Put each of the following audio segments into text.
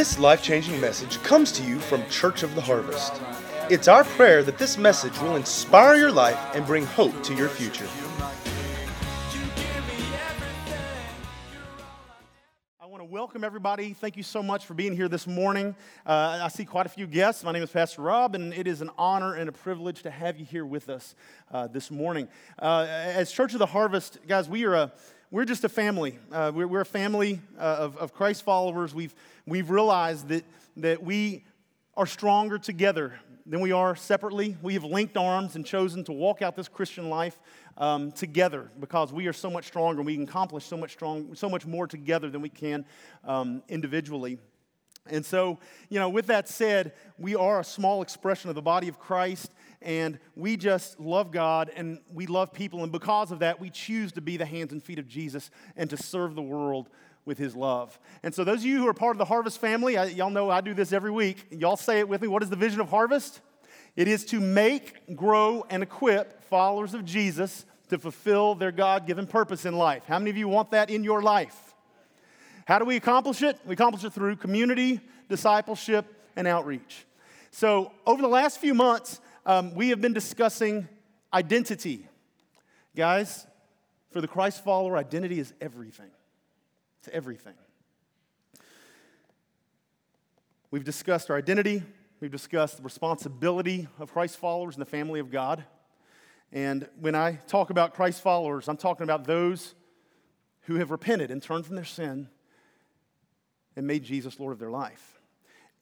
This life changing message comes to you from Church of the Harvest. It's our prayer that this message will inspire your life and bring hope to your future. I want to welcome everybody. Thank you so much for being here this morning. Uh, I see quite a few guests. My name is Pastor Rob, and it is an honor and a privilege to have you here with us uh, this morning. Uh, as Church of the Harvest, guys, we are a we're just a family. Uh, we're, we're, a family uh, of, of Christ followers. We've, we've realized that, that we are stronger together than we are separately. We have linked arms and chosen to walk out this Christian life um, together because we are so much stronger we can accomplish so much, strong, so much more together than we can um, individually. And so, you know, with that said, we are a small expression of the body of Christ, and we just love God and we love people. And because of that, we choose to be the hands and feet of Jesus and to serve the world with his love. And so, those of you who are part of the Harvest family, I, y'all know I do this every week. Y'all say it with me. What is the vision of Harvest? It is to make, grow, and equip followers of Jesus to fulfill their God given purpose in life. How many of you want that in your life? How do we accomplish it? We accomplish it through community, discipleship, and outreach. So, over the last few months, um, we have been discussing identity. Guys, for the Christ follower, identity is everything. It's everything. We've discussed our identity, we've discussed the responsibility of Christ followers in the family of God. And when I talk about Christ followers, I'm talking about those who have repented and turned from their sin and made Jesus Lord of their life.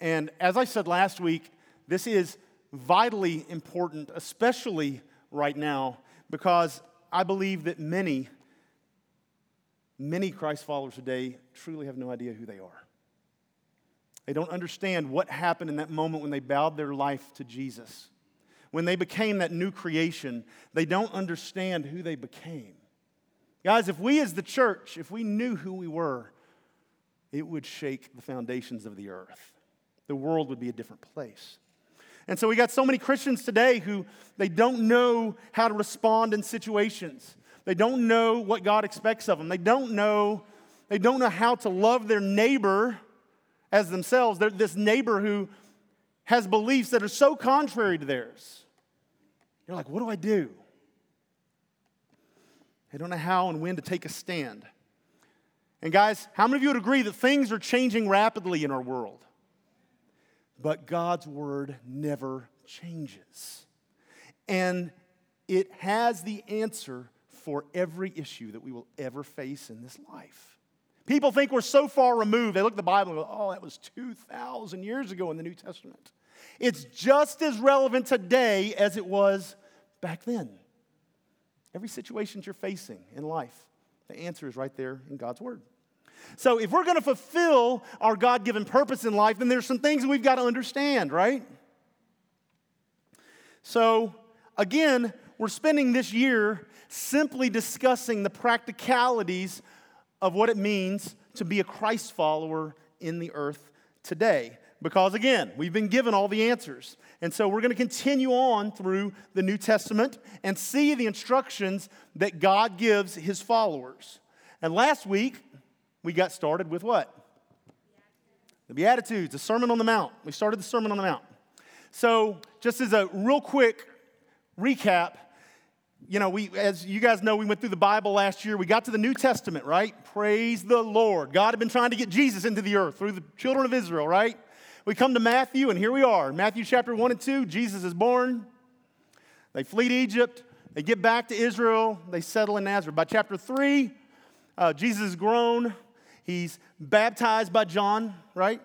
And as I said last week, this is vitally important, especially right now, because I believe that many, many Christ followers today truly have no idea who they are. They don't understand what happened in that moment when they bowed their life to Jesus. When they became that new creation, they don't understand who they became. Guys, if we as the church, if we knew who we were, it would shake the foundations of the earth. The world would be a different place. And so we got so many Christians today who they don't know how to respond in situations. They don't know what God expects of them. They don't know they don't know how to love their neighbor as themselves. They're this neighbor who has beliefs that are so contrary to theirs. You're like, what do I do? They don't know how and when to take a stand. And guys, how many of you would agree that things are changing rapidly in our world? But God's word never changes. And it has the answer for every issue that we will ever face in this life. People think we're so far removed. They look at the Bible and go, oh, that was 2,000 years ago in the New Testament. It's just as relevant today as it was back then. Every situation you're facing in life, the answer is right there in God's Word. So, if we're going to fulfill our God given purpose in life, then there's some things we've got to understand, right? So, again, we're spending this year simply discussing the practicalities of what it means to be a Christ follower in the earth today. Because again, we've been given all the answers. And so we're going to continue on through the New Testament and see the instructions that God gives his followers. And last week, we got started with what? The Beatitudes, the Sermon on the Mount. We started the Sermon on the Mount. So, just as a real quick recap, you know, we, as you guys know, we went through the Bible last year. We got to the New Testament, right? Praise the Lord. God had been trying to get Jesus into the earth through the children of Israel, right? We come to Matthew, and here we are. Matthew chapter 1 and 2, Jesus is born. They flee to Egypt. They get back to Israel. They settle in Nazareth. By chapter 3, uh, Jesus is grown. He's baptized by John, right?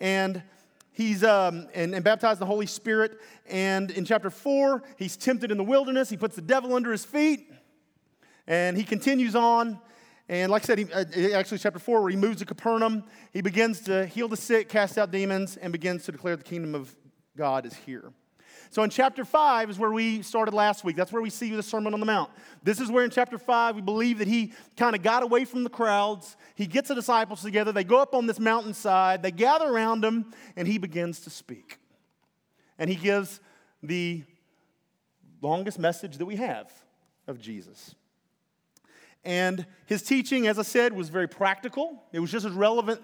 And he's um, and, and baptized the Holy Spirit. And in chapter 4, he's tempted in the wilderness. He puts the devil under his feet. And he continues on. And like I said, he, uh, actually, chapter 4, where he moves to Capernaum, he begins to heal the sick, cast out demons, and begins to declare the kingdom of God is here. So in chapter 5 is where we started last week. That's where we see the Sermon on the Mount. This is where in chapter 5 we believe that he kind of got away from the crowds. He gets the disciples together. They go up on this mountainside. They gather around him, and he begins to speak. And he gives the longest message that we have of Jesus. And his teaching, as I said, was very practical. It was just as relevant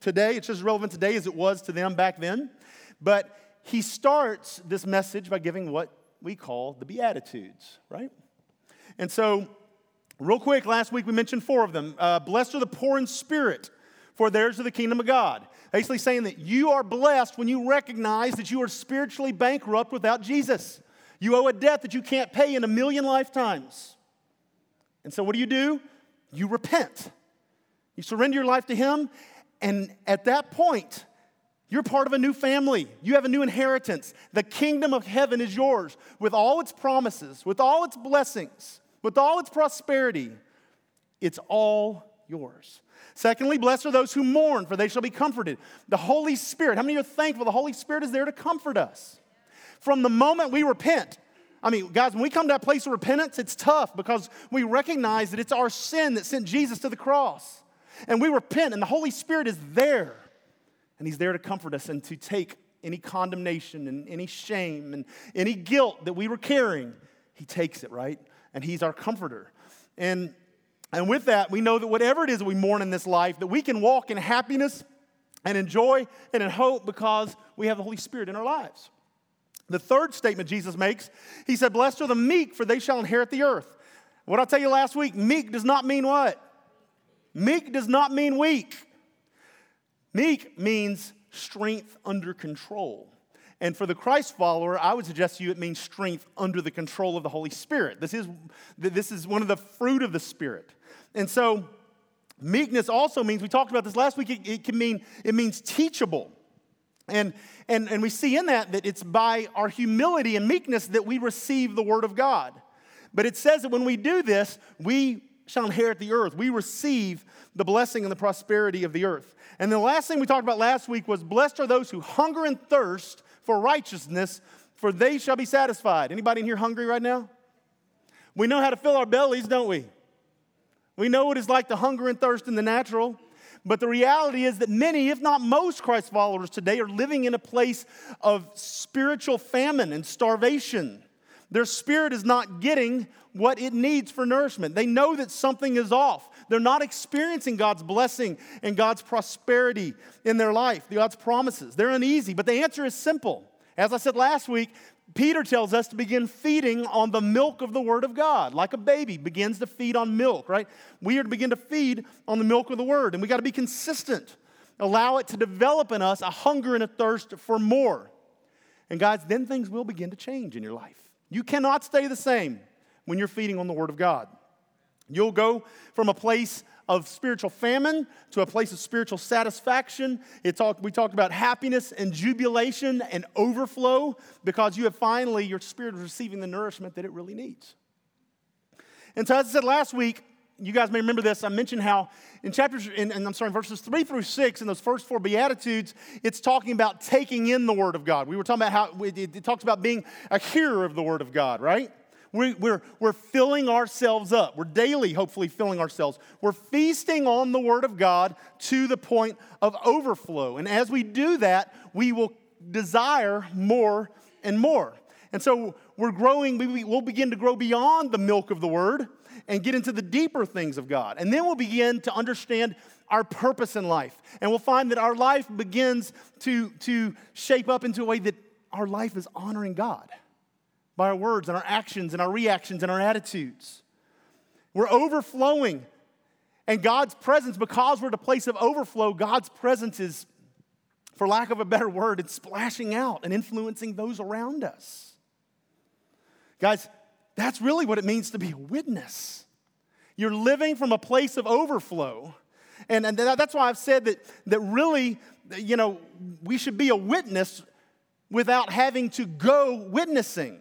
today. It's just as relevant today as it was to them back then. But he starts this message by giving what we call the Beatitudes, right? And so, real quick, last week we mentioned four of them. Uh, blessed are the poor in spirit, for theirs are the kingdom of God. Basically, saying that you are blessed when you recognize that you are spiritually bankrupt without Jesus. You owe a debt that you can't pay in a million lifetimes. And so, what do you do? You repent. You surrender your life to Him, and at that point, you're part of a new family. You have a new inheritance. The kingdom of heaven is yours with all its promises, with all its blessings, with all its prosperity. It's all yours. Secondly, blessed are those who mourn, for they shall be comforted. The Holy Spirit, how many are thankful the Holy Spirit is there to comfort us? From the moment we repent, I mean, guys, when we come to that place of repentance, it's tough because we recognize that it's our sin that sent Jesus to the cross. And we repent, and the Holy Spirit is there. And He's there to comfort us and to take any condemnation and any shame and any guilt that we were carrying. He takes it, right? And He's our comforter. And, and with that, we know that whatever it is that we mourn in this life, that we can walk in happiness and in joy and in hope because we have the Holy Spirit in our lives. The third statement Jesus makes, he said, Blessed are the meek, for they shall inherit the earth. What I tell you last week, meek does not mean what? Meek does not mean weak. Meek means strength under control. And for the Christ follower, I would suggest to you it means strength under the control of the Holy Spirit. This is, this is one of the fruit of the Spirit. And so, meekness also means, we talked about this last week, it, it can mean, it means teachable. And, and, and we see in that that it's by our humility and meekness that we receive the Word of God. But it says that when we do this, we shall inherit the earth. We receive the blessing and the prosperity of the earth. And the last thing we talked about last week was blessed are those who hunger and thirst for righteousness, for they shall be satisfied. Anybody in here hungry right now? We know how to fill our bellies, don't we? We know what it's like to hunger and thirst in the natural. But the reality is that many, if not most, Christ followers today are living in a place of spiritual famine and starvation. Their spirit is not getting what it needs for nourishment. They know that something is off. They're not experiencing God's blessing and God's prosperity in their life, God's promises. They're uneasy, but the answer is simple. As I said last week, Peter tells us to begin feeding on the milk of the Word of God, like a baby begins to feed on milk, right? We are to begin to feed on the milk of the Word, and we got to be consistent. Allow it to develop in us a hunger and a thirst for more. And, guys, then things will begin to change in your life. You cannot stay the same when you're feeding on the Word of God. You'll go from a place of spiritual famine to a place of spiritual satisfaction. It talk, we talked about happiness and jubilation and overflow because you have finally, your spirit is receiving the nourishment that it really needs. And so, as I said last week, you guys may remember this. I mentioned how in chapters, in, and I'm sorry, verses three through six, in those first four Beatitudes, it's talking about taking in the Word of God. We were talking about how it, it talks about being a hearer of the Word of God, right? We, we're, we're filling ourselves up. We're daily, hopefully, filling ourselves. We're feasting on the Word of God to the point of overflow. And as we do that, we will desire more and more. And so we're growing, we, we'll begin to grow beyond the milk of the Word and get into the deeper things of God. And then we'll begin to understand our purpose in life. And we'll find that our life begins to, to shape up into a way that our life is honoring God by our words and our actions and our reactions and our attitudes. We're overflowing. And God's presence, because we're at a place of overflow, God's presence is, for lack of a better word, it's splashing out and influencing those around us. Guys, that's really what it means to be a witness. You're living from a place of overflow. And, and that's why I've said that, that really, you know, we should be a witness without having to go witnessing.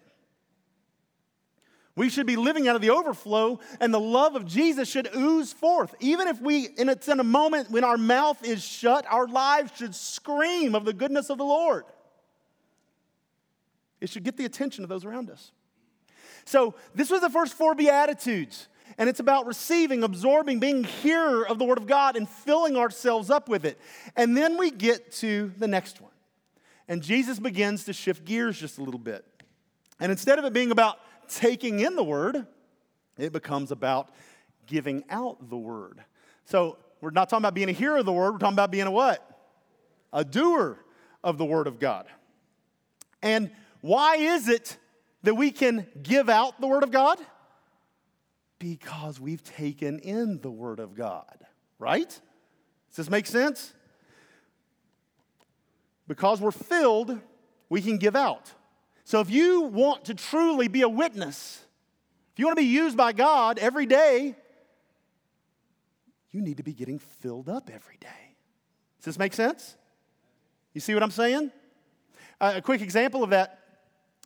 We should be living out of the overflow, and the love of Jesus should ooze forth. Even if we, and it's in a moment when our mouth is shut, our lives should scream of the goodness of the Lord. It should get the attention of those around us. So, this was the first four Beatitudes, and it's about receiving, absorbing, being hearer of the Word of God, and filling ourselves up with it. And then we get to the next one. And Jesus begins to shift gears just a little bit. And instead of it being about taking in the word, it becomes about giving out the word. So we're not talking about being a hearer of the word, we're talking about being a what? a doer of the Word of God. And why is it that we can give out the Word of God? Because we've taken in the Word of God, right? Does this make sense? Because we're filled, we can give out. So if you want to truly be a witness, if you want to be used by God every day, you need to be getting filled up every day. Does this make sense? You see what I'm saying? Uh, a quick example of that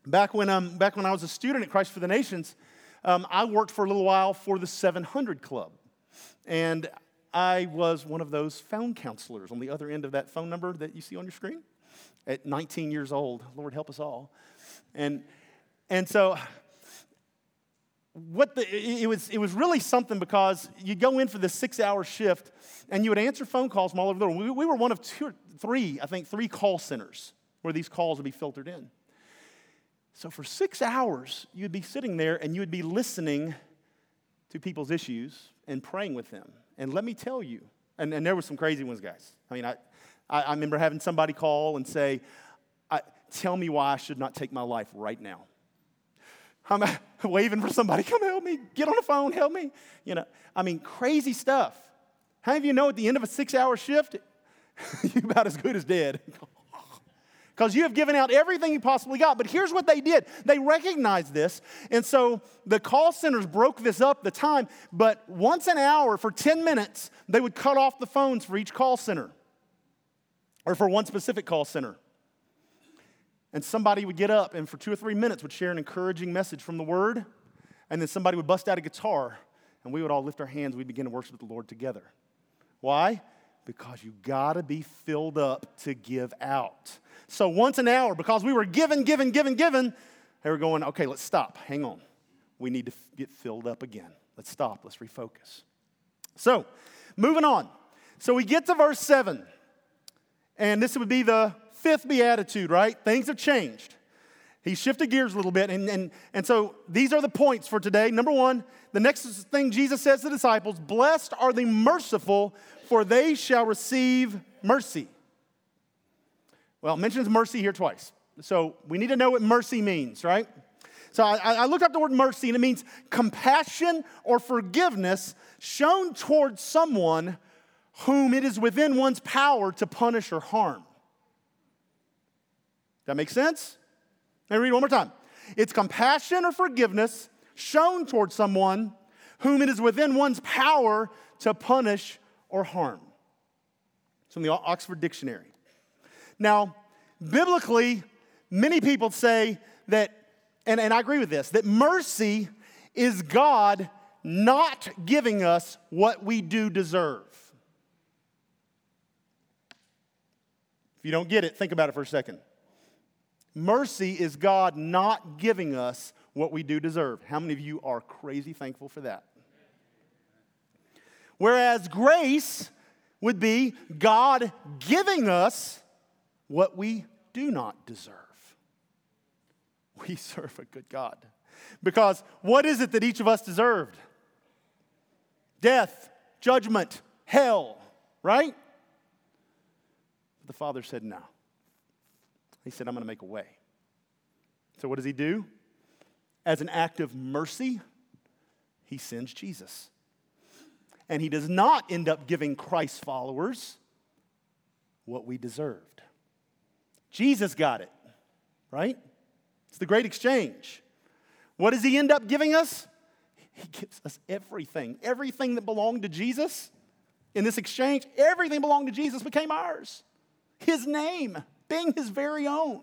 back when, um, back when I was a student at Christ for the Nations, um, I worked for a little while for the 700 Club. And I was one of those phone counselors on the other end of that phone number that you see on your screen at 19 years old. Lord help us all. And, and so what the, it, was, it was really something because you'd go in for this six hour shift and you would answer phone calls from all over the world. We, we were one of two, three, I think, three call centers where these calls would be filtered in. So for six hours, you'd be sitting there and you would be listening to people's issues and praying with them. And let me tell you, and, and there were some crazy ones, guys. I mean, I, I, remember having somebody call and say, Tell me why I should not take my life right now. I'm waving for somebody, come help me, get on the phone, help me. You know, I mean, crazy stuff. How many of you know at the end of a six hour shift, you're about as good as dead? Because you have given out everything you possibly got. But here's what they did they recognized this. And so the call centers broke this up the time, but once an hour for 10 minutes, they would cut off the phones for each call center or for one specific call center and somebody would get up and for two or three minutes would share an encouraging message from the Word, and then somebody would bust out a guitar, and we would all lift our hands. We'd begin to worship the Lord together. Why? Because you gotta be filled up to give out. So once an hour, because we were given, given, given, given, they were going, okay, let's stop. Hang on. We need to get filled up again. Let's stop. Let's refocus. So, moving on. So we get to verse 7, and this would be the fifth beatitude, right? Things have changed. He shifted gears a little bit. And, and, and so these are the points for today. Number one, the next thing Jesus says to the disciples Blessed are the merciful, for they shall receive mercy. Well, it mentions mercy here twice. So we need to know what mercy means, right? So I, I, looked up the word mercy, and it means compassion or forgiveness shown towards someone whom it is within one's power to punish or harm. That makes sense? Let me read one more time. It's compassion or forgiveness shown towards someone whom it is within one's power to punish or harm. It's from the Oxford Dictionary. Now, biblically, many people say that, and, and I agree with this, that mercy is God not giving us what we do deserve. If you don't get it, think about it for a second. Mercy is God not giving us what we do deserve. How many of you are crazy thankful for that? Whereas grace would be God giving us what we do not deserve. We serve a good God. Because what is it that each of us deserved? Death, judgment, hell, right? the Father said no. He said, I'm going to make a way. So, what does he do? As an act of mercy, he sends Jesus. And he does not end up giving Christ followers what we deserved. Jesus got it, right? It's the great exchange. What does he end up giving us? He gives us everything. Everything that belonged to Jesus in this exchange, everything belonged to Jesus became ours. His name being his very own.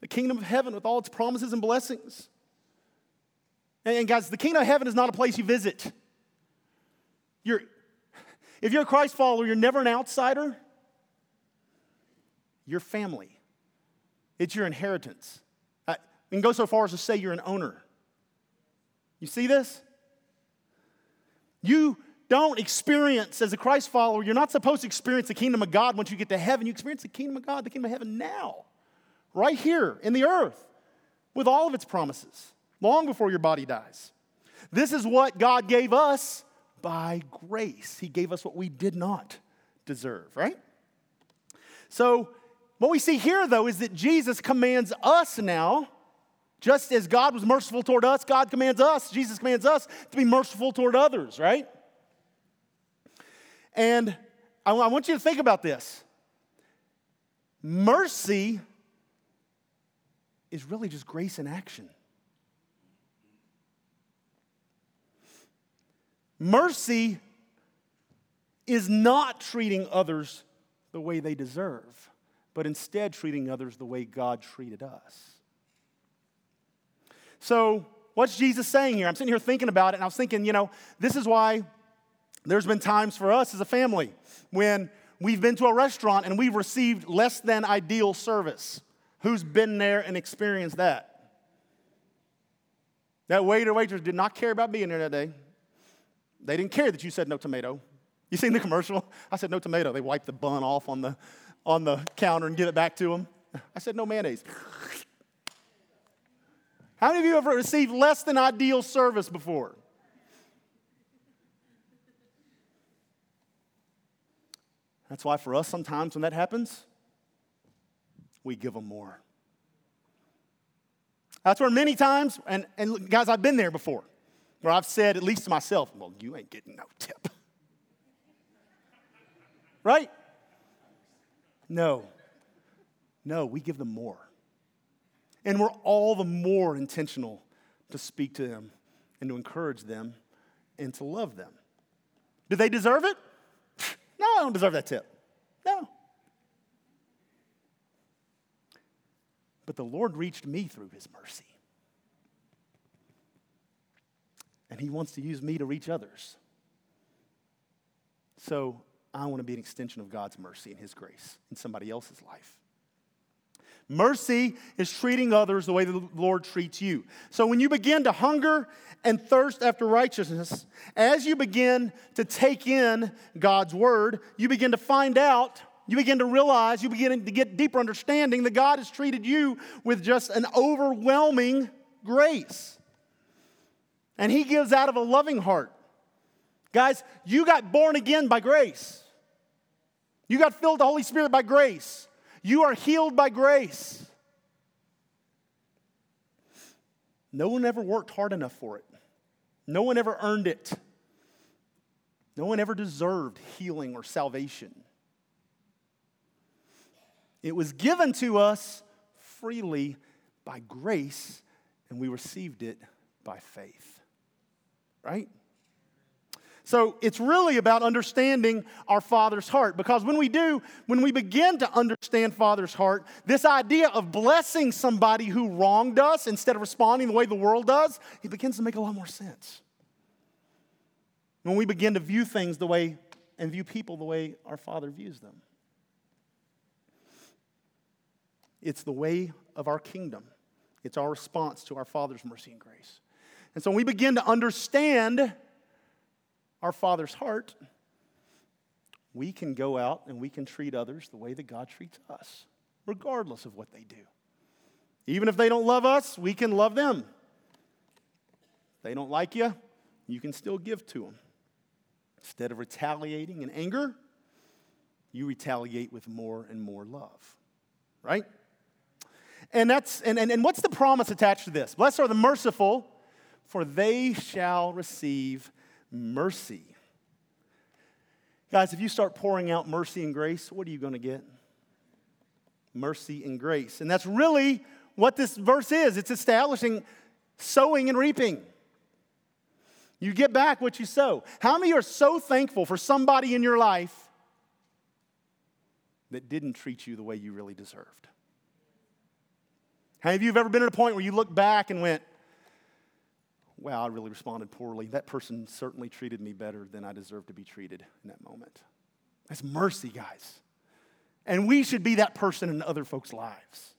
The kingdom of heaven with all its promises and blessings. And guys, the kingdom of heaven is not a place you visit. You're, if you're a Christ follower, you're never an outsider. You're family. It's your inheritance. I can go so far as to say you're an owner. You see this? You don't experience as a Christ follower, you're not supposed to experience the kingdom of God once you get to heaven. You experience the kingdom of God, the kingdom of heaven now, right here in the earth, with all of its promises, long before your body dies. This is what God gave us by grace. He gave us what we did not deserve, right? So, what we see here, though, is that Jesus commands us now, just as God was merciful toward us, God commands us, Jesus commands us to be merciful toward others, right? And I, I want you to think about this. Mercy is really just grace in action. Mercy is not treating others the way they deserve, but instead treating others the way God treated us. So, what's Jesus saying here? I'm sitting here thinking about it, and I was thinking, you know, this is why there's been times for us as a family when we've been to a restaurant and we've received less than ideal service. Who's been there and experienced that? That waiter waitress did not care about being there that day. They didn't care that you said no tomato. You seen the commercial? I said no tomato. They wipe the bun off on the, on the counter and give it back to them. I said no mayonnaise. How many of you ever received less than ideal service before? That's why for us, sometimes when that happens, we give them more. That's where many times, and, and guys, I've been there before, where I've said, at least to myself, well, you ain't getting no tip. right? No. No, we give them more. And we're all the more intentional to speak to them and to encourage them and to love them. Do they deserve it? I don't deserve that tip. No. But the Lord reached me through his mercy. And he wants to use me to reach others. So I want to be an extension of God's mercy and his grace in somebody else's life. Mercy is treating others the way the Lord treats you. So when you begin to hunger and thirst after righteousness, as you begin to take in God's word, you begin to find out, you begin to realize, you begin to get deeper understanding that God has treated you with just an overwhelming grace. And He gives out of a loving heart. Guys, you got born again by grace. You got filled with the Holy Spirit by grace. You are healed by grace. No one ever worked hard enough for it. No one ever earned it. No one ever deserved healing or salvation. It was given to us freely by grace, and we received it by faith. Right? So it's really about understanding our Father's heart because when we do, when we begin to understand Father's heart, this idea of blessing somebody who wronged us instead of responding the way the world does, it begins to make a lot more sense. When we begin to view things the way and view people the way our Father views them, it's the way of our kingdom. It's our response to our Father's mercy and grace. And so when we begin to understand our Father's heart, we can go out and we can treat others the way that God treats us, regardless of what they do. Even if they don't love us, we can love them. If they don't like you, you can still give to them. Instead of retaliating in anger, you retaliate with more and more love, right? And that's and, and, and what's the promise attached to this? Blessed are the merciful, for they shall receive mercy. Guys, if you start pouring out mercy and grace, what are you going to get? Mercy and grace. And that's really what this verse is it's establishing sowing and reaping. You get back what you sow. How many are so thankful for somebody in your life that didn't treat you the way you really deserved? How many of you have ever been at a point where you look back and went, wow, I really responded poorly. That person certainly treated me better than I deserved to be treated in that moment. That's mercy, guys. And we should be that person in other folks' lives.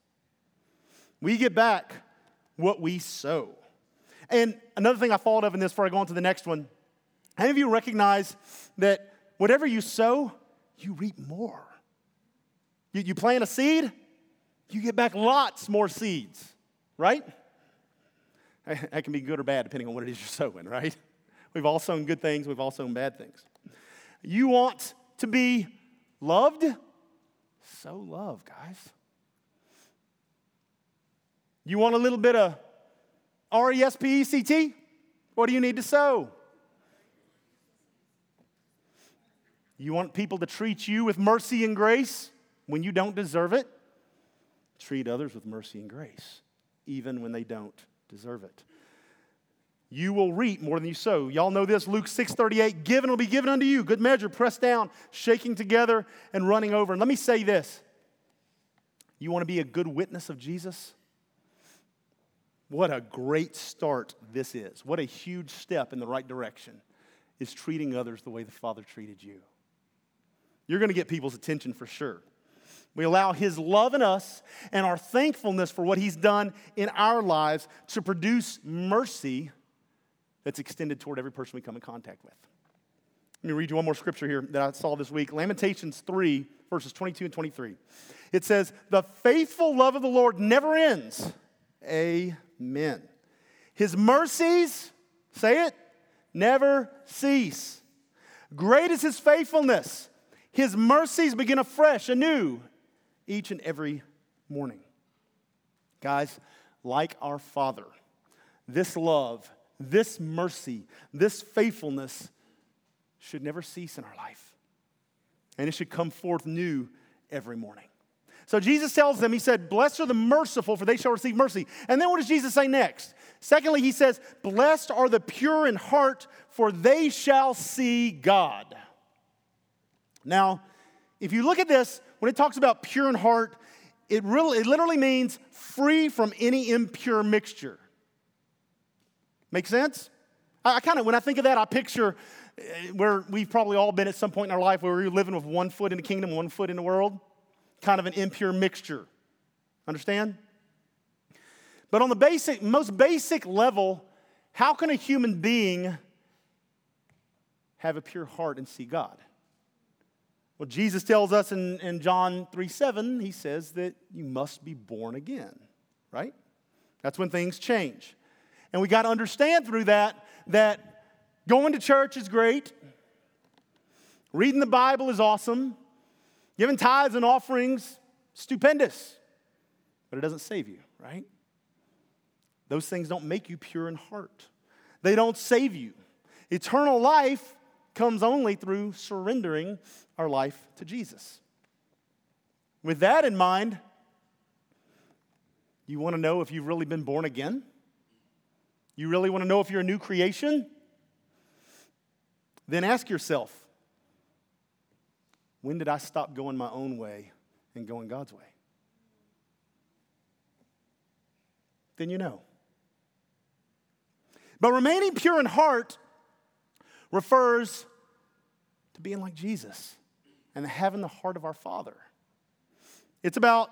We get back what we sow. And another thing I thought of in this before I go on to the next one any of you recognize that whatever you sow, you reap more? You, you plant a seed, you get back lots more seeds, right? That can be good or bad depending on what it is you're sowing, right? We've all sown good things, we've all sown bad things. You want to be Loved? So love, guys. You want a little bit of R E S P E C T? What do you need to sow? You want people to treat you with mercy and grace when you don't deserve it? Treat others with mercy and grace, even when they don't deserve it. You will reap more than you sow. Y'all know this, Luke 6:38, given will be given unto you, good measure, pressed down, shaking together, and running over. And let me say this. You want to be a good witness of Jesus? What a great start this is. What a huge step in the right direction is treating others the way the Father treated you. You're going to get people's attention for sure. We allow His love in us and our thankfulness for what He's done in our lives to produce mercy that's extended toward every person we come in contact with. Let me read you one more scripture here that I saw this week Lamentations 3, verses 22 and 23. It says, The faithful love of the Lord never ends. Amen. His mercies, say it, never cease. Great is his faithfulness. His mercies begin afresh, anew, each and every morning. Guys, like our Father, this love, this mercy, this faithfulness should never cease in our life. And it should come forth new every morning. So Jesus tells them, He said, Blessed are the merciful, for they shall receive mercy. And then what does Jesus say next? Secondly, He says, Blessed are the pure in heart, for they shall see God. Now, if you look at this, when it talks about pure in heart, it, really, it literally means free from any impure mixture. Make sense? I, I kind of, when I think of that, I picture eh, where we've probably all been at some point in our life where we're living with one foot in the kingdom, one foot in the world, kind of an impure mixture. Understand? But on the basic, most basic level, how can a human being have a pure heart and see God? Well, Jesus tells us in, in John 3 7, he says that you must be born again, right? That's when things change. And we got to understand through that that going to church is great, reading the Bible is awesome, giving tithes and offerings, stupendous, but it doesn't save you, right? Those things don't make you pure in heart, they don't save you. Eternal life comes only through surrendering our life to Jesus. With that in mind, you want to know if you've really been born again? You really want to know if you're a new creation? Then ask yourself when did I stop going my own way and going God's way? Then you know. But remaining pure in heart refers to being like Jesus and having the heart of our Father. It's about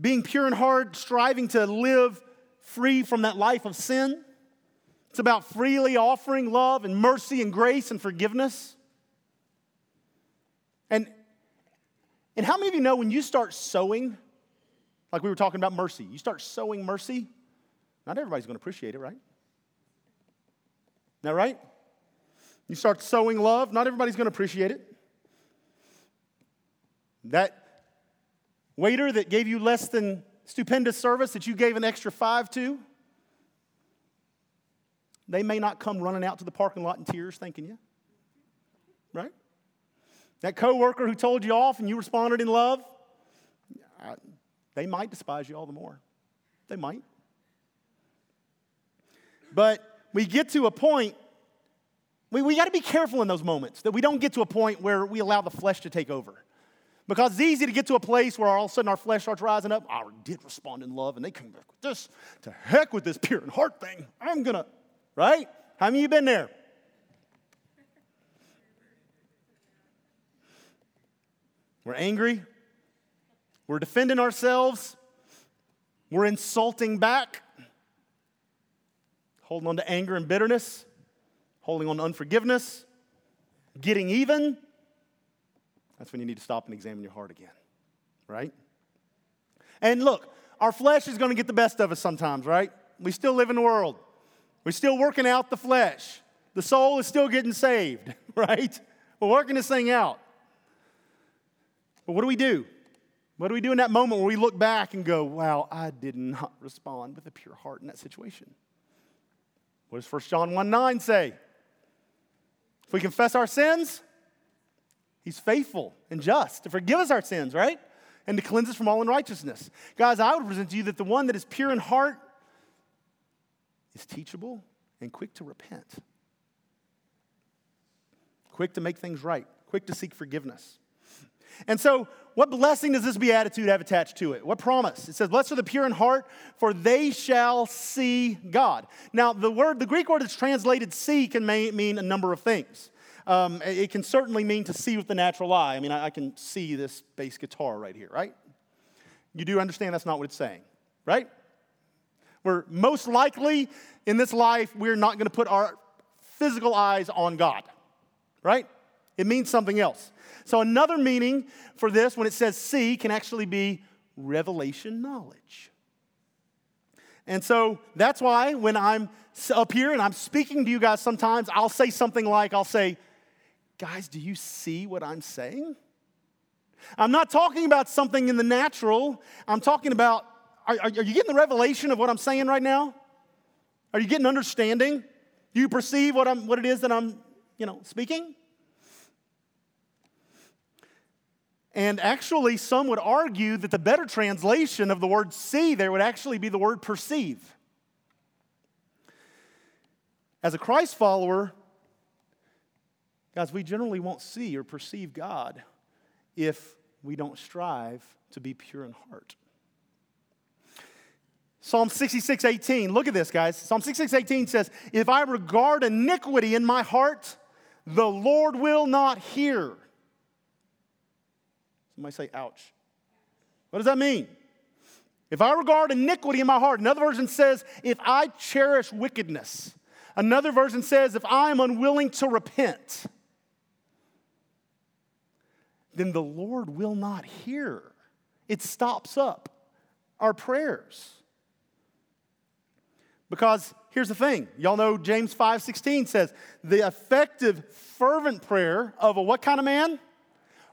being pure in heart, striving to live free from that life of sin. It's about freely offering love and mercy and grace and forgiveness. And, and how many of you know when you start sowing, like we were talking about mercy, you start sowing mercy, not everybody's going to appreciate it, right? Now, right? You start sowing love, not everybody's going to appreciate it. That waiter that gave you less than stupendous service that you gave an extra five to, they may not come running out to the parking lot in tears thanking you. Right? That coworker who told you off and you responded in love, they might despise you all the more. They might. But we get to a point we, we got to be careful in those moments that we don't get to a point where we allow the flesh to take over. Because it's easy to get to a place where all of a sudden our flesh starts rising up. I did respond in love, and they came back with this. To heck with this pure and heart thing. I'm gonna, right? How many of you been there? We're angry. We're defending ourselves. We're insulting back. Holding on to anger and bitterness holding on to unforgiveness, getting even, that's when you need to stop and examine your heart again, right? And look, our flesh is going to get the best of us sometimes, right? We still live in the world. We're still working out the flesh. The soul is still getting saved, right? We're working this thing out. But what do we do? What do we do in that moment where we look back and go, wow, I did not respond with a pure heart in that situation? What does 1 John 1 9 say? If we confess our sins, he's faithful and just to forgive us our sins, right? And to cleanse us from all unrighteousness. Guys, I would present to you that the one that is pure in heart is teachable and quick to repent, quick to make things right, quick to seek forgiveness. And so, what blessing does this beatitude have attached to it? What promise? It says, Blessed are the pure in heart, for they shall see God. Now, the word, the Greek word that's translated see can mean a number of things. Um, it can certainly mean to see with the natural eye. I mean, I, I can see this bass guitar right here, right? You do understand that's not what it's saying, right? We're most likely in this life, we're not going to put our physical eyes on God, right? It means something else. So, another meaning for this, when it says see, can actually be revelation knowledge. And so that's why when I'm up here and I'm speaking to you guys, sometimes I'll say something like, I'll say, Guys, do you see what I'm saying? I'm not talking about something in the natural. I'm talking about, are, are, you getting the revelation of what I'm saying right now? Are you getting understanding? Do you perceive what, I'm, what it is that I'm, you know, speaking? And actually, some would argue that the better translation of the word see there would actually be the word perceive. As a Christ follower, guys, we generally won't see or perceive God if we don't strive to be pure in heart. Psalm 66, 18. Look at this, guys. Psalm 66, 18 says, If I regard iniquity in my heart, the Lord will not hear. Somebody say, ouch. What does that mean? If I regard iniquity in my heart, another version says, if I cherish wickedness. Another version says, if I am unwilling to repent, then the Lord will not hear. It stops up our prayers. Because here's the thing y'all know James 5:16 says, the effective, fervent prayer of a what kind of man?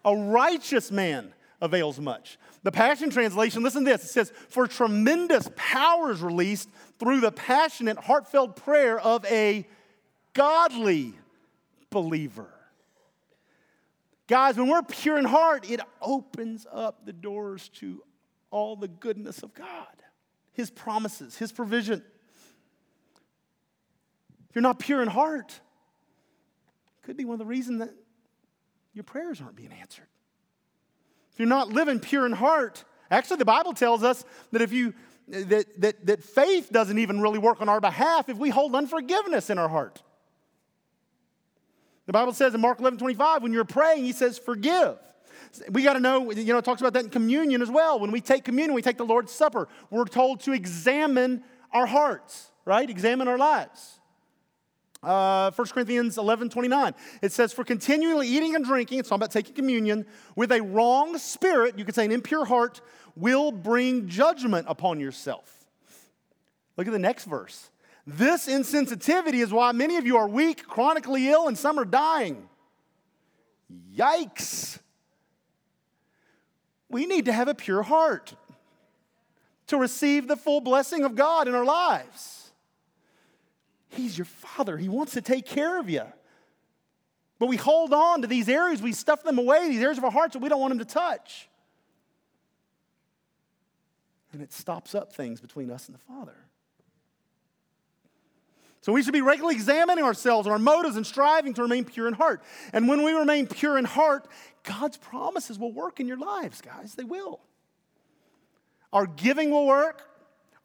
A righteous man avails much. The Passion Translation, listen to this. It says, For tremendous power is released through the passionate, heartfelt prayer of a godly believer. Guys, when we're pure in heart, it opens up the doors to all the goodness of God, His promises, His provision. If you're not pure in heart, could be one of the reasons that your prayers aren't being answered. If you're not living pure in heart, actually, the Bible tells us that if you that, that, that faith doesn't even really work on our behalf if we hold unforgiveness in our heart. The Bible says in Mark 11 25, when you're praying, he says, forgive. We got to know, you know, it talks about that in communion as well. When we take communion, we take the Lord's Supper. We're told to examine our hearts, right? Examine our lives. Uh, 1 Corinthians 11 29. It says, For continually eating and drinking, it's talking about taking communion, with a wrong spirit, you could say an impure heart, will bring judgment upon yourself. Look at the next verse. This insensitivity is why many of you are weak, chronically ill, and some are dying. Yikes. We need to have a pure heart to receive the full blessing of God in our lives. He's your father. He wants to take care of you. But we hold on to these areas, we stuff them away, these areas of our hearts that we don't want him to touch. And it stops up things between us and the Father. So we should be regularly examining ourselves and our motives and striving to remain pure in heart. And when we remain pure in heart, God's promises will work in your lives, guys. They will. Our giving will work,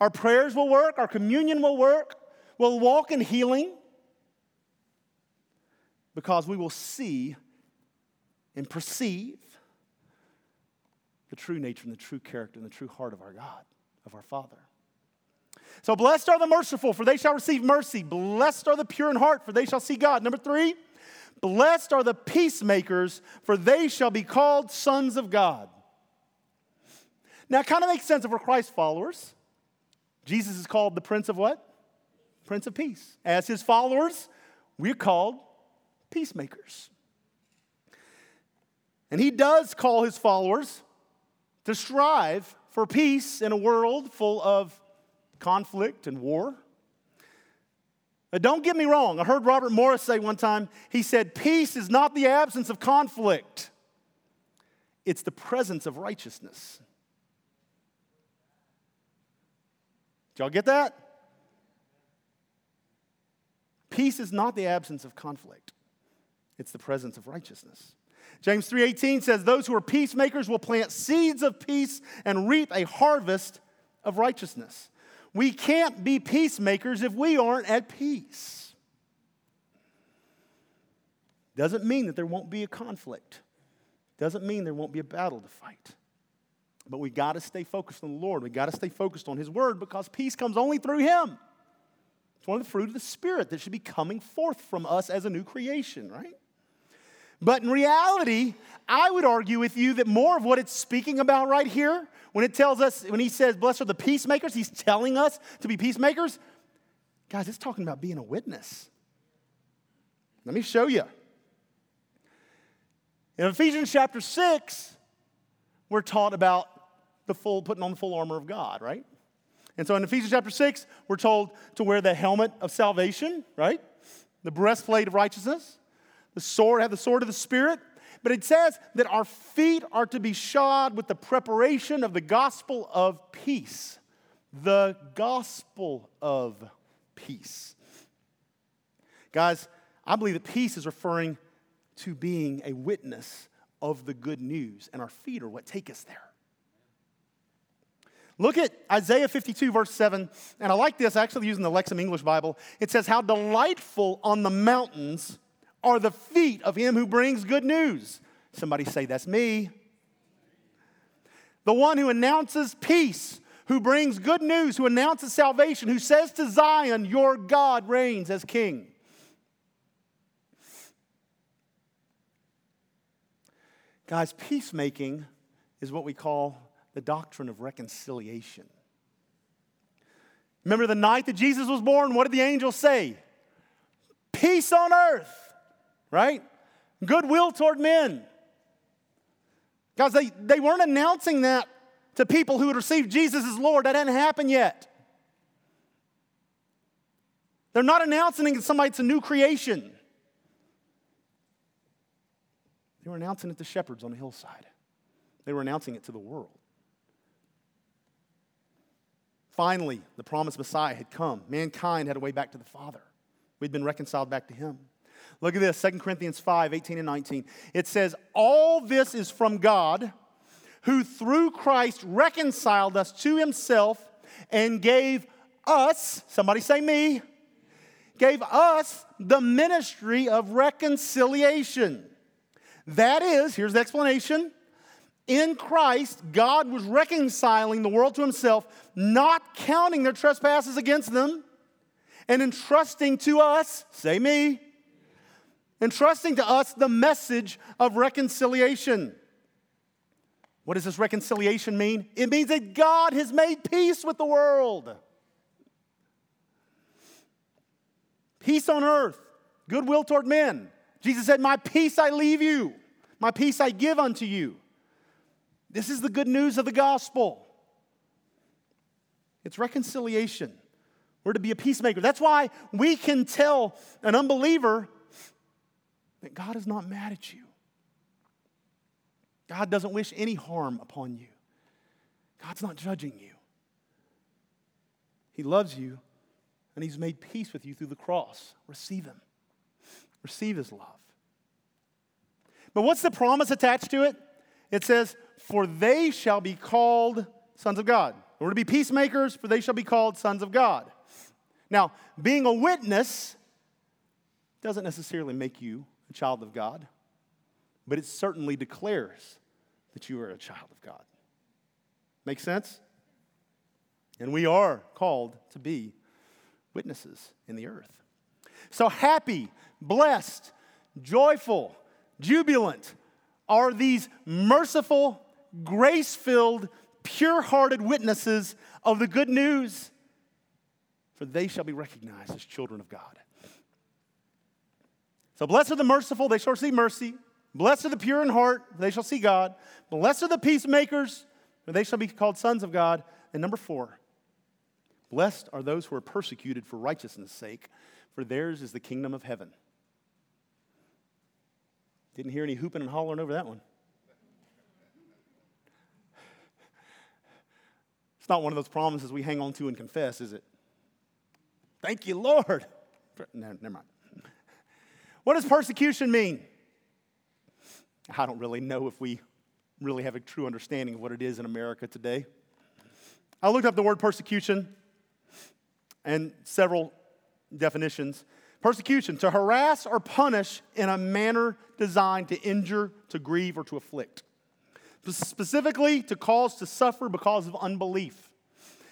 our prayers will work, our communion will work, will walk in healing because we will see and perceive the true nature and the true character and the true heart of our God, of our Father. So, blessed are the merciful, for they shall receive mercy. Blessed are the pure in heart, for they shall see God. Number three, blessed are the peacemakers, for they shall be called sons of God. Now, it kind of makes sense if we're Christ followers. Jesus is called the Prince of what? Prince of Peace. As his followers, we're called peacemakers. And he does call his followers to strive for peace in a world full of conflict and war. Now, don't get me wrong. I heard Robert Morris say one time, he said, Peace is not the absence of conflict, it's the presence of righteousness. Did y'all get that? Peace is not the absence of conflict, it's the presence of righteousness. James 3:18 says those who are peacemakers will plant seeds of peace and reap a harvest of righteousness. We can't be peacemakers if we aren't at peace. Doesn't mean that there won't be a conflict. Doesn't mean there won't be a battle to fight. But we got to stay focused on the Lord. We got to stay focused on His Word because peace comes only through Him. It's one of the fruit of the Spirit that should be coming forth from us as a new creation, right? But in reality, I would argue with you that more of what it's speaking about right here, when it tells us, when he says, Blessed are the peacemakers, he's telling us to be peacemakers. Guys, it's talking about being a witness. Let me show you. In Ephesians chapter 6, we're taught about the full, putting on the full armor of God, right? And so in Ephesians chapter 6, we're told to wear the helmet of salvation, right? The breastplate of righteousness, the sword, have the sword of the Spirit. But it says that our feet are to be shod with the preparation of the gospel of peace. The gospel of peace. Guys, I believe that peace is referring to being a witness of the good news, and our feet are what take us there. Look at Isaiah 52, verse 7. And I like this, actually using the Lexham English Bible. It says, How delightful on the mountains are the feet of him who brings good news. Somebody say, That's me. The one who announces peace, who brings good news, who announces salvation, who says to Zion, Your God reigns as king. Guys, peacemaking is what we call the doctrine of reconciliation. Remember the night that Jesus was born? What did the angels say? Peace on earth, right? Goodwill toward men. Guys, they, they weren't announcing that to people who had received Jesus as Lord. That hadn't happened yet. They're not announcing it to somebody it's a new creation. They were announcing it to shepherds on the hillside. They were announcing it to the world. Finally, the promised Messiah had come. Mankind had a way back to the Father. We'd been reconciled back to Him. Look at this 2 Corinthians 5 18 and 19. It says, All this is from God, who through Christ reconciled us to Himself and gave us, somebody say me, gave us the ministry of reconciliation. That is, here's the explanation. In Christ, God was reconciling the world to himself, not counting their trespasses against them, and entrusting to us, say me, entrusting to us the message of reconciliation. What does this reconciliation mean? It means that God has made peace with the world. Peace on earth, goodwill toward men. Jesus said, My peace I leave you, my peace I give unto you. This is the good news of the gospel. It's reconciliation. We're to be a peacemaker. That's why we can tell an unbeliever that God is not mad at you. God doesn't wish any harm upon you. God's not judging you. He loves you and He's made peace with you through the cross. Receive Him, receive His love. But what's the promise attached to it? It says, For they shall be called sons of God. We're to be peacemakers, for they shall be called sons of God. Now, being a witness doesn't necessarily make you a child of God, but it certainly declares that you are a child of God. Make sense? And we are called to be witnesses in the earth. So happy, blessed, joyful, jubilant are these merciful, grace filled, pure hearted witnesses of the good news, for they shall be recognized as children of God. So, blessed are the merciful, they shall receive mercy. Blessed are the pure in heart, they shall see God. Blessed are the peacemakers, for they shall be called sons of God. And number four, blessed are those who are persecuted for righteousness' sake, for theirs is the kingdom of heaven. Didn't hear any hooping and hollering over that one. Not one of those promises we hang on to and confess, is it? Thank you, Lord. No, never mind. What does persecution mean? I don't really know if we really have a true understanding of what it is in America today. I looked up the word persecution and several definitions. Persecution, to harass or punish in a manner designed to injure, to grieve, or to afflict. Specifically, to cause to suffer because of unbelief.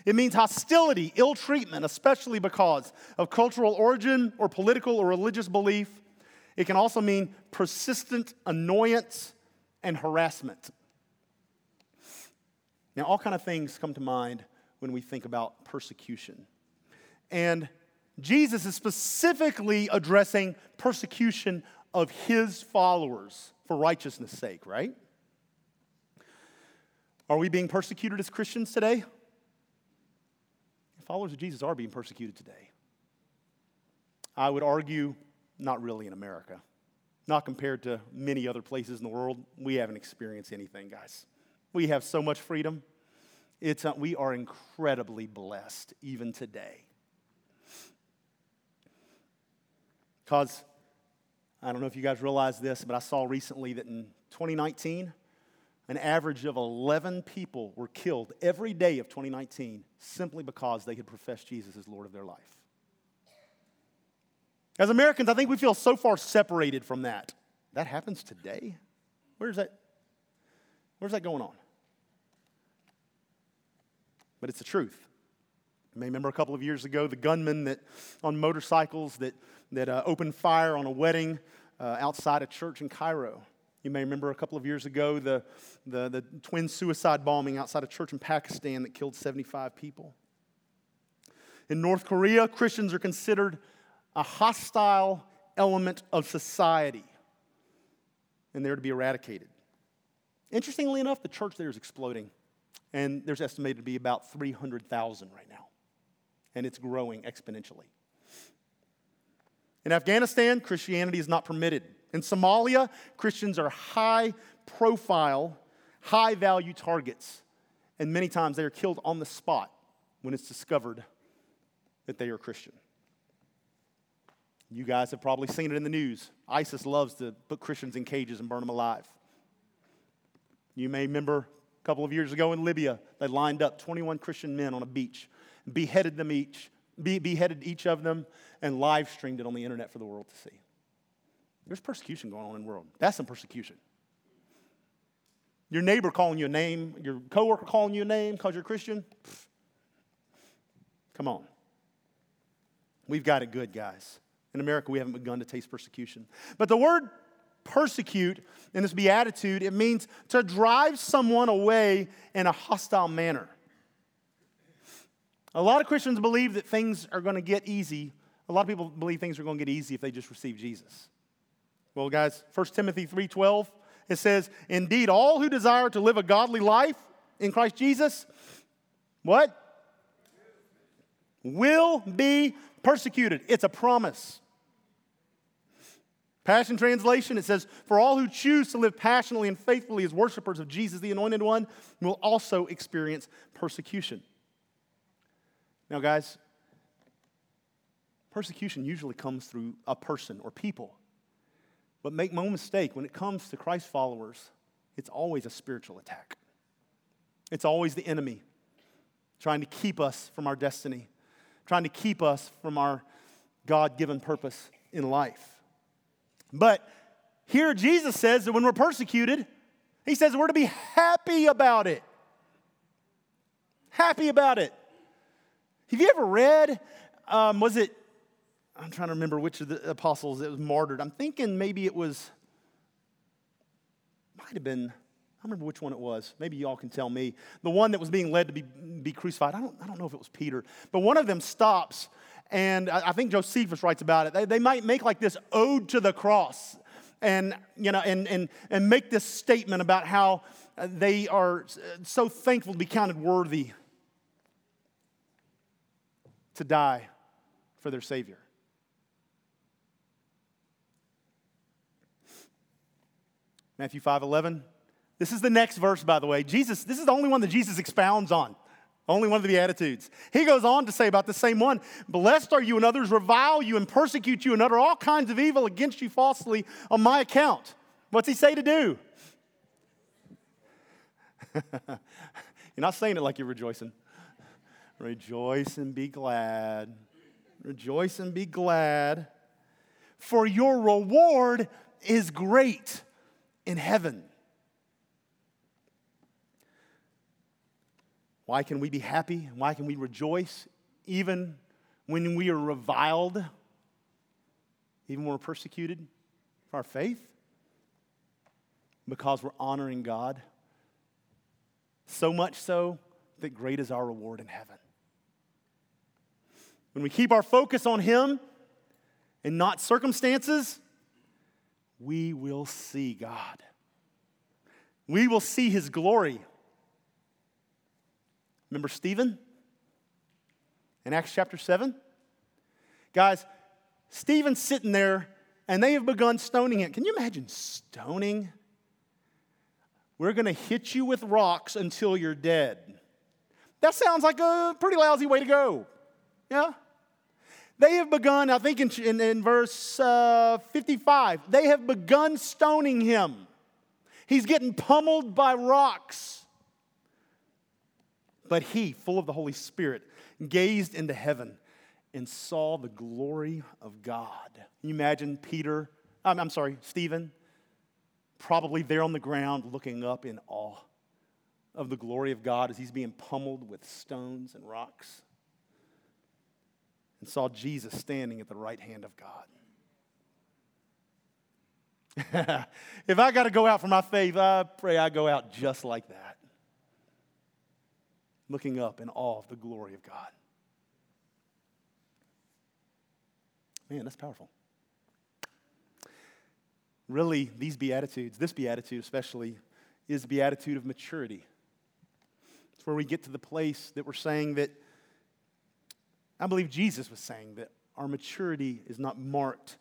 It means hostility, ill treatment, especially because of cultural origin or political or religious belief. It can also mean persistent annoyance and harassment. Now, all kind of things come to mind when we think about persecution. And Jesus is specifically addressing persecution of his followers for righteousness' sake, right? Are we being persecuted as Christians today? Followers of Jesus are being persecuted today. I would argue, not really in America. Not compared to many other places in the world. We haven't experienced anything, guys. We have so much freedom. It's, uh, we are incredibly blessed even today. Because I don't know if you guys realize this, but I saw recently that in 2019, an average of 11 people were killed every day of 2019 simply because they had professed Jesus as Lord of their life. As Americans, I think we feel so far separated from that. That happens today? Where's that? Where's that going on? But it's the truth. You may remember a couple of years ago the gunmen that on motorcycles that, that uh, opened fire on a wedding uh, outside a church in Cairo. You may remember a couple of years ago the, the, the twin suicide bombing outside a church in Pakistan that killed 75 people. In North Korea, Christians are considered a hostile element of society, and they're to be eradicated. Interestingly enough, the church there is exploding, and there's estimated to be about 300,000 right now, and it's growing exponentially. In Afghanistan, Christianity is not permitted. In Somalia, Christians are high profile, high value targets, and many times they are killed on the spot when it's discovered that they are Christian. You guys have probably seen it in the news. ISIS loves to put Christians in cages and burn them alive. You may remember a couple of years ago in Libya, they lined up 21 Christian men on a beach, beheaded them each, beheaded each of them, and live streamed it on the internet for the world to see. There's persecution going on in the world. That's some persecution. Your neighbor calling you a name, your coworker calling you a name because you're a Christian. Pfft. Come on. We've got it good, guys. In America, we haven't begun to taste persecution. But the word persecute in this beatitude, it means to drive someone away in a hostile manner. A lot of Christians believe that things are going to get easy. A lot of people believe things are going to get easy if they just receive Jesus. Well, guys, 1 Timothy 3:12, it says, "Indeed, all who desire to live a godly life in Christ Jesus, what? Will be persecuted. It's a promise. Passion Translation, it says, For all who choose to live passionately and faithfully as worshipers of Jesus, the Anointed One, will also experience persecution. Now, guys, persecution usually comes through a person or people. But make no mistake, when it comes to Christ followers, it's always a spiritual attack. It's always the enemy trying to keep us from our destiny, trying to keep us from our God given purpose in life. But here Jesus says that when we're persecuted, he says we're to be happy about it. Happy about it. Have you ever read, um, was it I'm trying to remember which of the apostles that was martyred. I'm thinking maybe it was, might have been, I don't remember which one it was. Maybe y'all can tell me. The one that was being led to be, be crucified. I don't, I don't know if it was Peter. But one of them stops, and I, I think Josephus writes about it. They, they might make like this ode to the cross. and, you know, and, and, and make this statement about how they are so thankful to be counted worthy to die for their Savior. Matthew 5 11. This is the next verse, by the way. Jesus, this is the only one that Jesus expounds on. Only one of the Beatitudes. He goes on to say about the same one Blessed are you when others revile you and persecute you and utter all kinds of evil against you falsely on my account. What's he say to do? you're not saying it like you're rejoicing. Rejoice and be glad. Rejoice and be glad. For your reward is great in heaven. Why can we be happy? Why can we rejoice even when we are reviled, even when we're persecuted for our faith? Because we're honoring God. So much so that great is our reward in heaven. When we keep our focus on Him and not circumstances, we will see God. We will see His glory. Remember Stephen in Acts chapter 7? Guys, Stephen's sitting there and they have begun stoning him. Can you imagine stoning? We're going to hit you with rocks until you're dead. That sounds like a pretty lousy way to go. Yeah? They have begun, I think in, in, in verse uh, 55, they have begun stoning him. He's getting pummeled by rocks. But he, full of the Holy Spirit, gazed into heaven and saw the glory of God. Can you imagine Peter, I'm, I'm sorry, Stephen, probably there on the ground looking up in awe of the glory of God as he's being pummeled with stones and rocks, and saw Jesus standing at the right hand of God. if I got to go out for my faith, I pray I go out just like that looking up in awe of the glory of God. Man, that's powerful. Really, these Beatitudes, this Beatitude especially, is the Beatitude of maturity. It's where we get to the place that we're saying that, I believe Jesus was saying that our maturity is not marked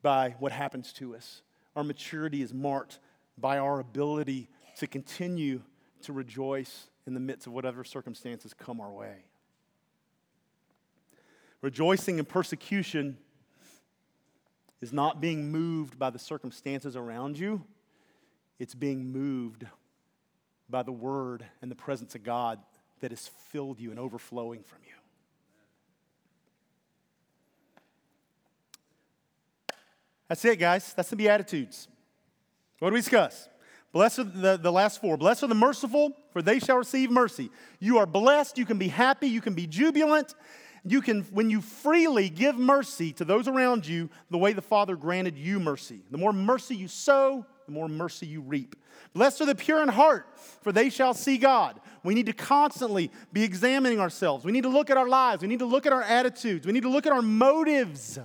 by what happens to us. Our maturity is marked by our ability to continue to rejoice in the midst of whatever circumstances come our way. Rejoicing in persecution is not being moved by the circumstances around you, it's being moved by the word and the presence of God that has filled you and overflowing from you. That's it, guys. That's the Beatitudes. What do we discuss? Blessed are the, the last four. Blessed are the merciful, for they shall receive mercy. You are blessed. You can be happy. You can be jubilant. You can, when you freely give mercy to those around you, the way the Father granted you mercy. The more mercy you sow, the more mercy you reap. Blessed are the pure in heart, for they shall see God. We need to constantly be examining ourselves. We need to look at our lives. We need to look at our attitudes. We need to look at our motives.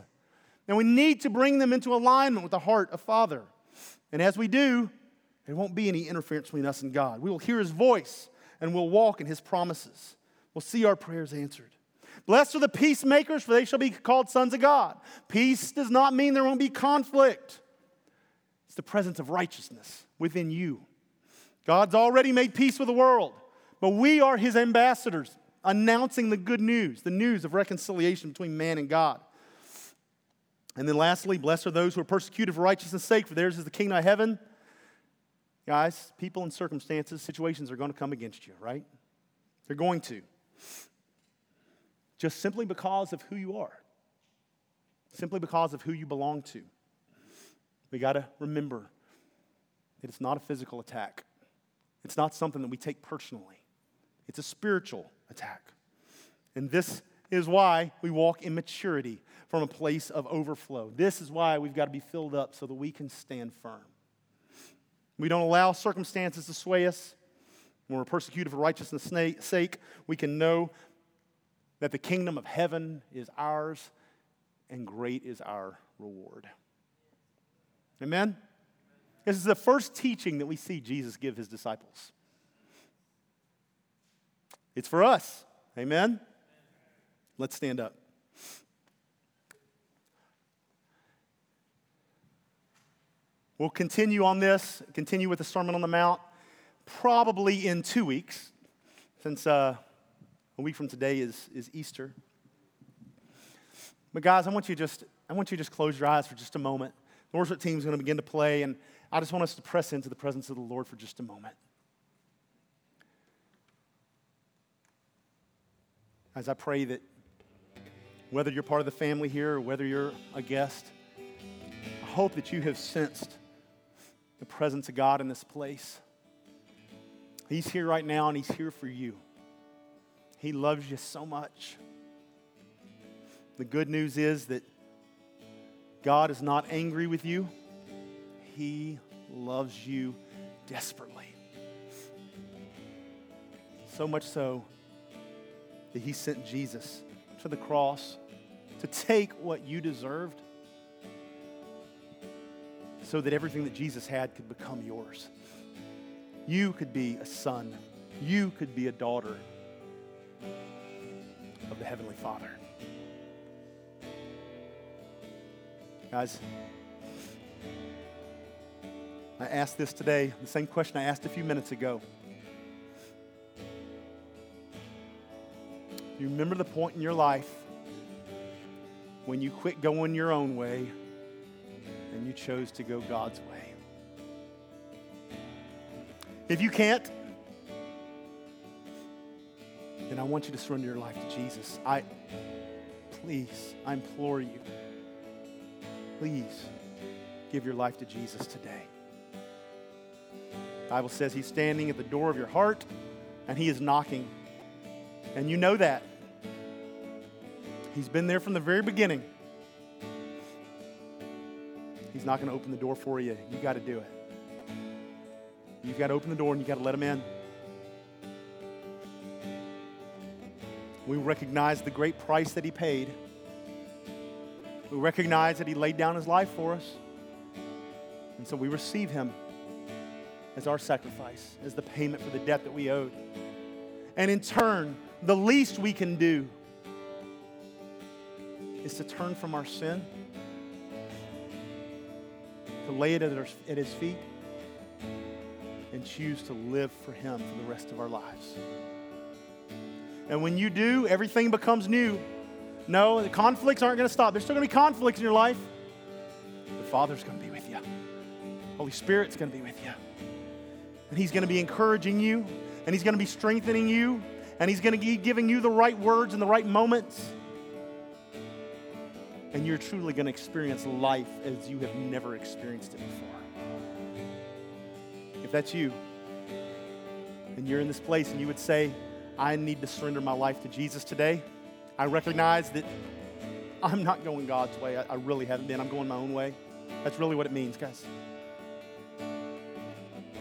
And we need to bring them into alignment with the heart of Father. And as we do, there won't be any interference between us and God. We will hear his voice and we'll walk in his promises. We'll see our prayers answered. Blessed are the peacemakers, for they shall be called sons of God. Peace does not mean there won't be conflict, it's the presence of righteousness within you. God's already made peace with the world, but we are his ambassadors, announcing the good news, the news of reconciliation between man and God. And then lastly, blessed are those who are persecuted for righteousness' sake, for theirs is the kingdom of heaven. Guys, people and circumstances, situations are going to come against you, right? They're going to. Just simply because of who you are, simply because of who you belong to. We got to remember that it's not a physical attack, it's not something that we take personally, it's a spiritual attack. And this is why we walk in maturity from a place of overflow. This is why we've got to be filled up so that we can stand firm. We don't allow circumstances to sway us. When we're persecuted for righteousness' sake, we can know that the kingdom of heaven is ours and great is our reward. Amen? This is the first teaching that we see Jesus give his disciples. It's for us. Amen? Let's stand up. We'll continue on this, continue with the Sermon on the Mount, probably in two weeks, since uh, a week from today is, is Easter. But guys, I want you just I want you to just close your eyes for just a moment. The worship team is going to begin to play, and I just want us to press into the presence of the Lord for just a moment. As I pray that whether you're part of the family here or whether you're a guest, I hope that you have sensed the presence of God in this place. He's here right now and He's here for you. He loves you so much. The good news is that God is not angry with you, He loves you desperately. So much so that He sent Jesus to the cross to take what you deserved so that everything that Jesus had could become yours. You could be a son, you could be a daughter of the Heavenly Father. Guys, I asked this today, the same question I asked a few minutes ago. You remember the point in your life when you quit going your own way and you chose to go God's way. If you can't, then I want you to surrender your life to Jesus. I please, I implore you. Please give your life to Jesus today. The Bible says he's standing at the door of your heart and he is knocking. And you know that. He's been there from the very beginning. He's not going to open the door for you. You've got to do it. You've got to open the door and you've got to let him in. We recognize the great price that he paid. We recognize that he laid down his life for us. And so we receive him as our sacrifice, as the payment for the debt that we owed. And in turn, the least we can do is to turn from our sin, to lay it at, His feet, and choose to live for Him for the rest of our lives. And when you do, everything becomes new. No, the conflicts aren't going to stop. There's still going to be conflicts in your life. The Father's going to be with you. Holy Spirit's going to be with you. And He's going to be encouraging you, and He's going to be strengthening you, and He's going to be giving you the right words in the right moments and you're truly going to experience life as you have never experienced it before. If that's you, and you're in this place and you would say, I need to surrender my life to Jesus today, I recognize that I'm not going God's way. I, I really haven't been. I'm going my own way. That's really what it means, guys.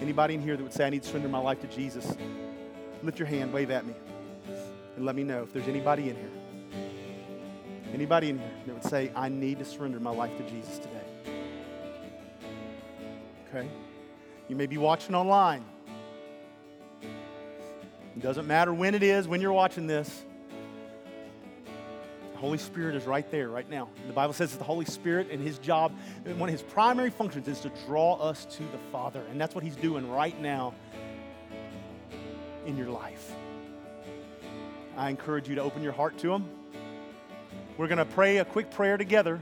Anybody in here that would say, I need to surrender my life to Jesus, lift your hand, wave at me, and let me know if there's anybody in here. Anybody in here that would say, I need to surrender my life to Jesus today? Okay? You may be watching online. It doesn't matter when it is, when you're watching this. The Holy Spirit is right there, right now. The Bible says that the Holy Spirit and His job, one of His primary functions is to draw us to the Father. And that's what He's doing right now in your life. I encourage you to open your heart to Him. We're going to pray a quick prayer together.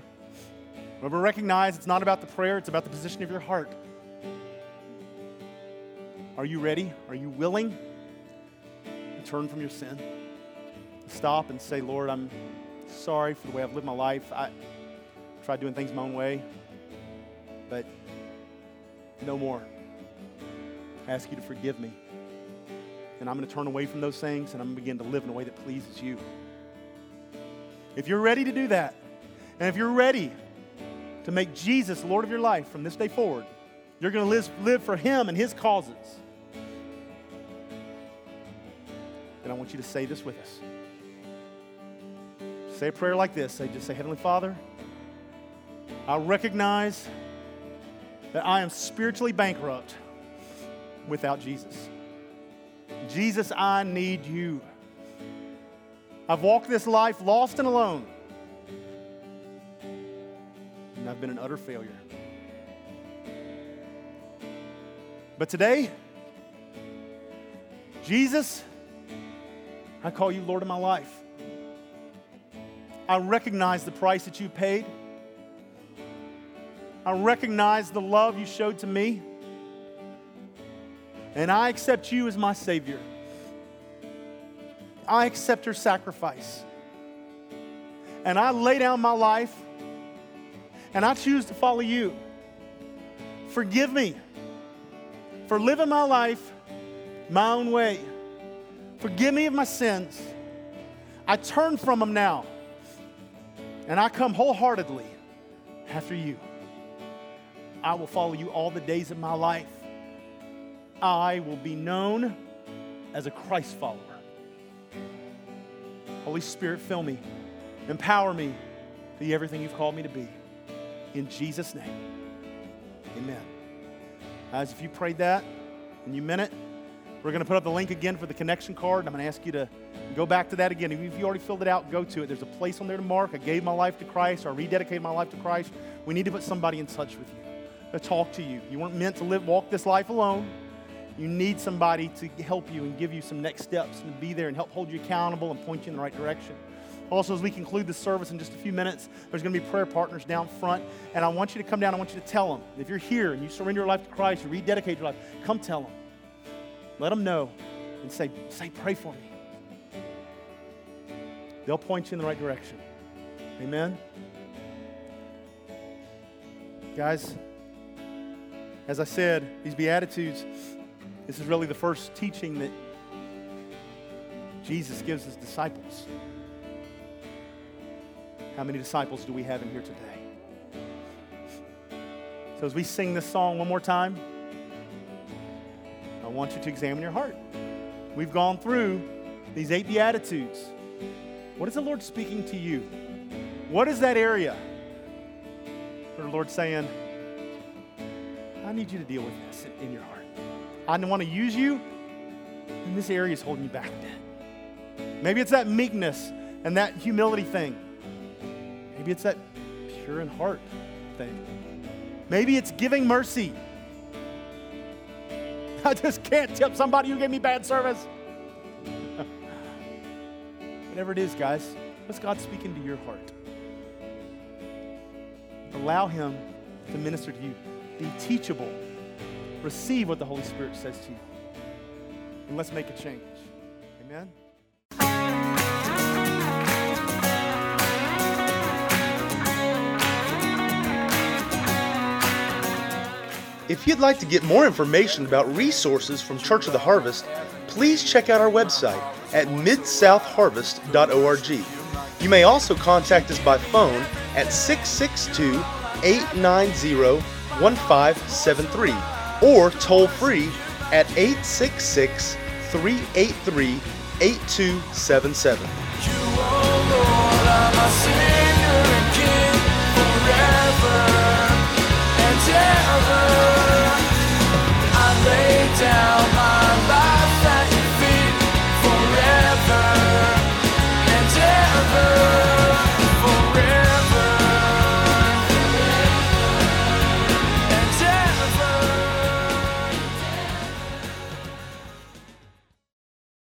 We recognize it's not about the prayer, it's about the position of your heart. Are you ready? Are you willing to turn from your sin? Stop and say, Lord, I'm sorry for the way I've lived my life. I tried doing things my own way, but no more. I ask you to forgive me. And I'm going to turn away from those things and I'm going to begin to live in a way that pleases you. If you're ready to do that, and if you're ready to make Jesus Lord of your life from this day forward, you're going to live, for Him and His causes. And I want you to say this with us. Say a prayer like this. Say, just say, Heavenly Father, I recognize that I am spiritually bankrupt without Jesus. Jesus, I need you. I've walked this life lost and alone, and I've been an utter failure. But today, Jesus, I call you Lord of my life. I recognize the price that you paid. I recognize the love you showed to me. And I accept you as my Savior. I accept your sacrifice. And I lay down my life and I choose to follow you. Forgive me for living my life my own way. Forgive me of my sins. I turn from them now. And I come wholeheartedly after you. I will follow you all the days of my life. I will be known as a Christ follower. Holy Spirit, fill me, empower me be everything you've called me to be. In Jesus' name, amen. Guys, if you prayed that and you meant it, we're going to put up the link again for the connection card. I'm going to ask you to go back to that again. If you already filled it out, go to it. There's a place on there to mark. I gave my life to Christ or I rededicated my life to Christ. We need to put somebody in touch with you to talk to you. You weren't meant to live, walk this life alone. You need somebody to help you and give you some next steps and be there and help hold you accountable and point you in the right direction. Also, as we conclude the service in just a few minutes, there's going to be prayer partners down front. And I want you to come down. I want you to tell them. If you're here and you surrender your life to Christ, you rededicate your life, come tell them. Let them know and say, say, pray for me. They'll point you in the right direction. Amen? Guys, as I said, these Beatitudes, this is really the first teaching that Jesus gives his disciples. How many disciples do we have in here today? So, as we sing this song one more time, I want you to examine your heart. We've gone through these eight Beatitudes. What is the Lord speaking to you? What is that area where the Lord's saying, I need you to deal with this in your heart? I don't want to use you, and this area is holding you back. Maybe it's that meekness and that humility thing. Maybe it's that pure in heart thing. Maybe it's giving mercy. I just can't tip somebody who gave me bad service. Whatever it is, guys, what's God speaking to your heart? Allow Him to minister to you. Be teachable. Receive what the Holy Spirit says to you. And let's make a change. Amen. If you'd like to get more information about resources from Church of the Harvest, please check out our website at midsouthharvest.org. You may also contact us by phone at 662 890 1573 or toll free at 866 383 8277. Down.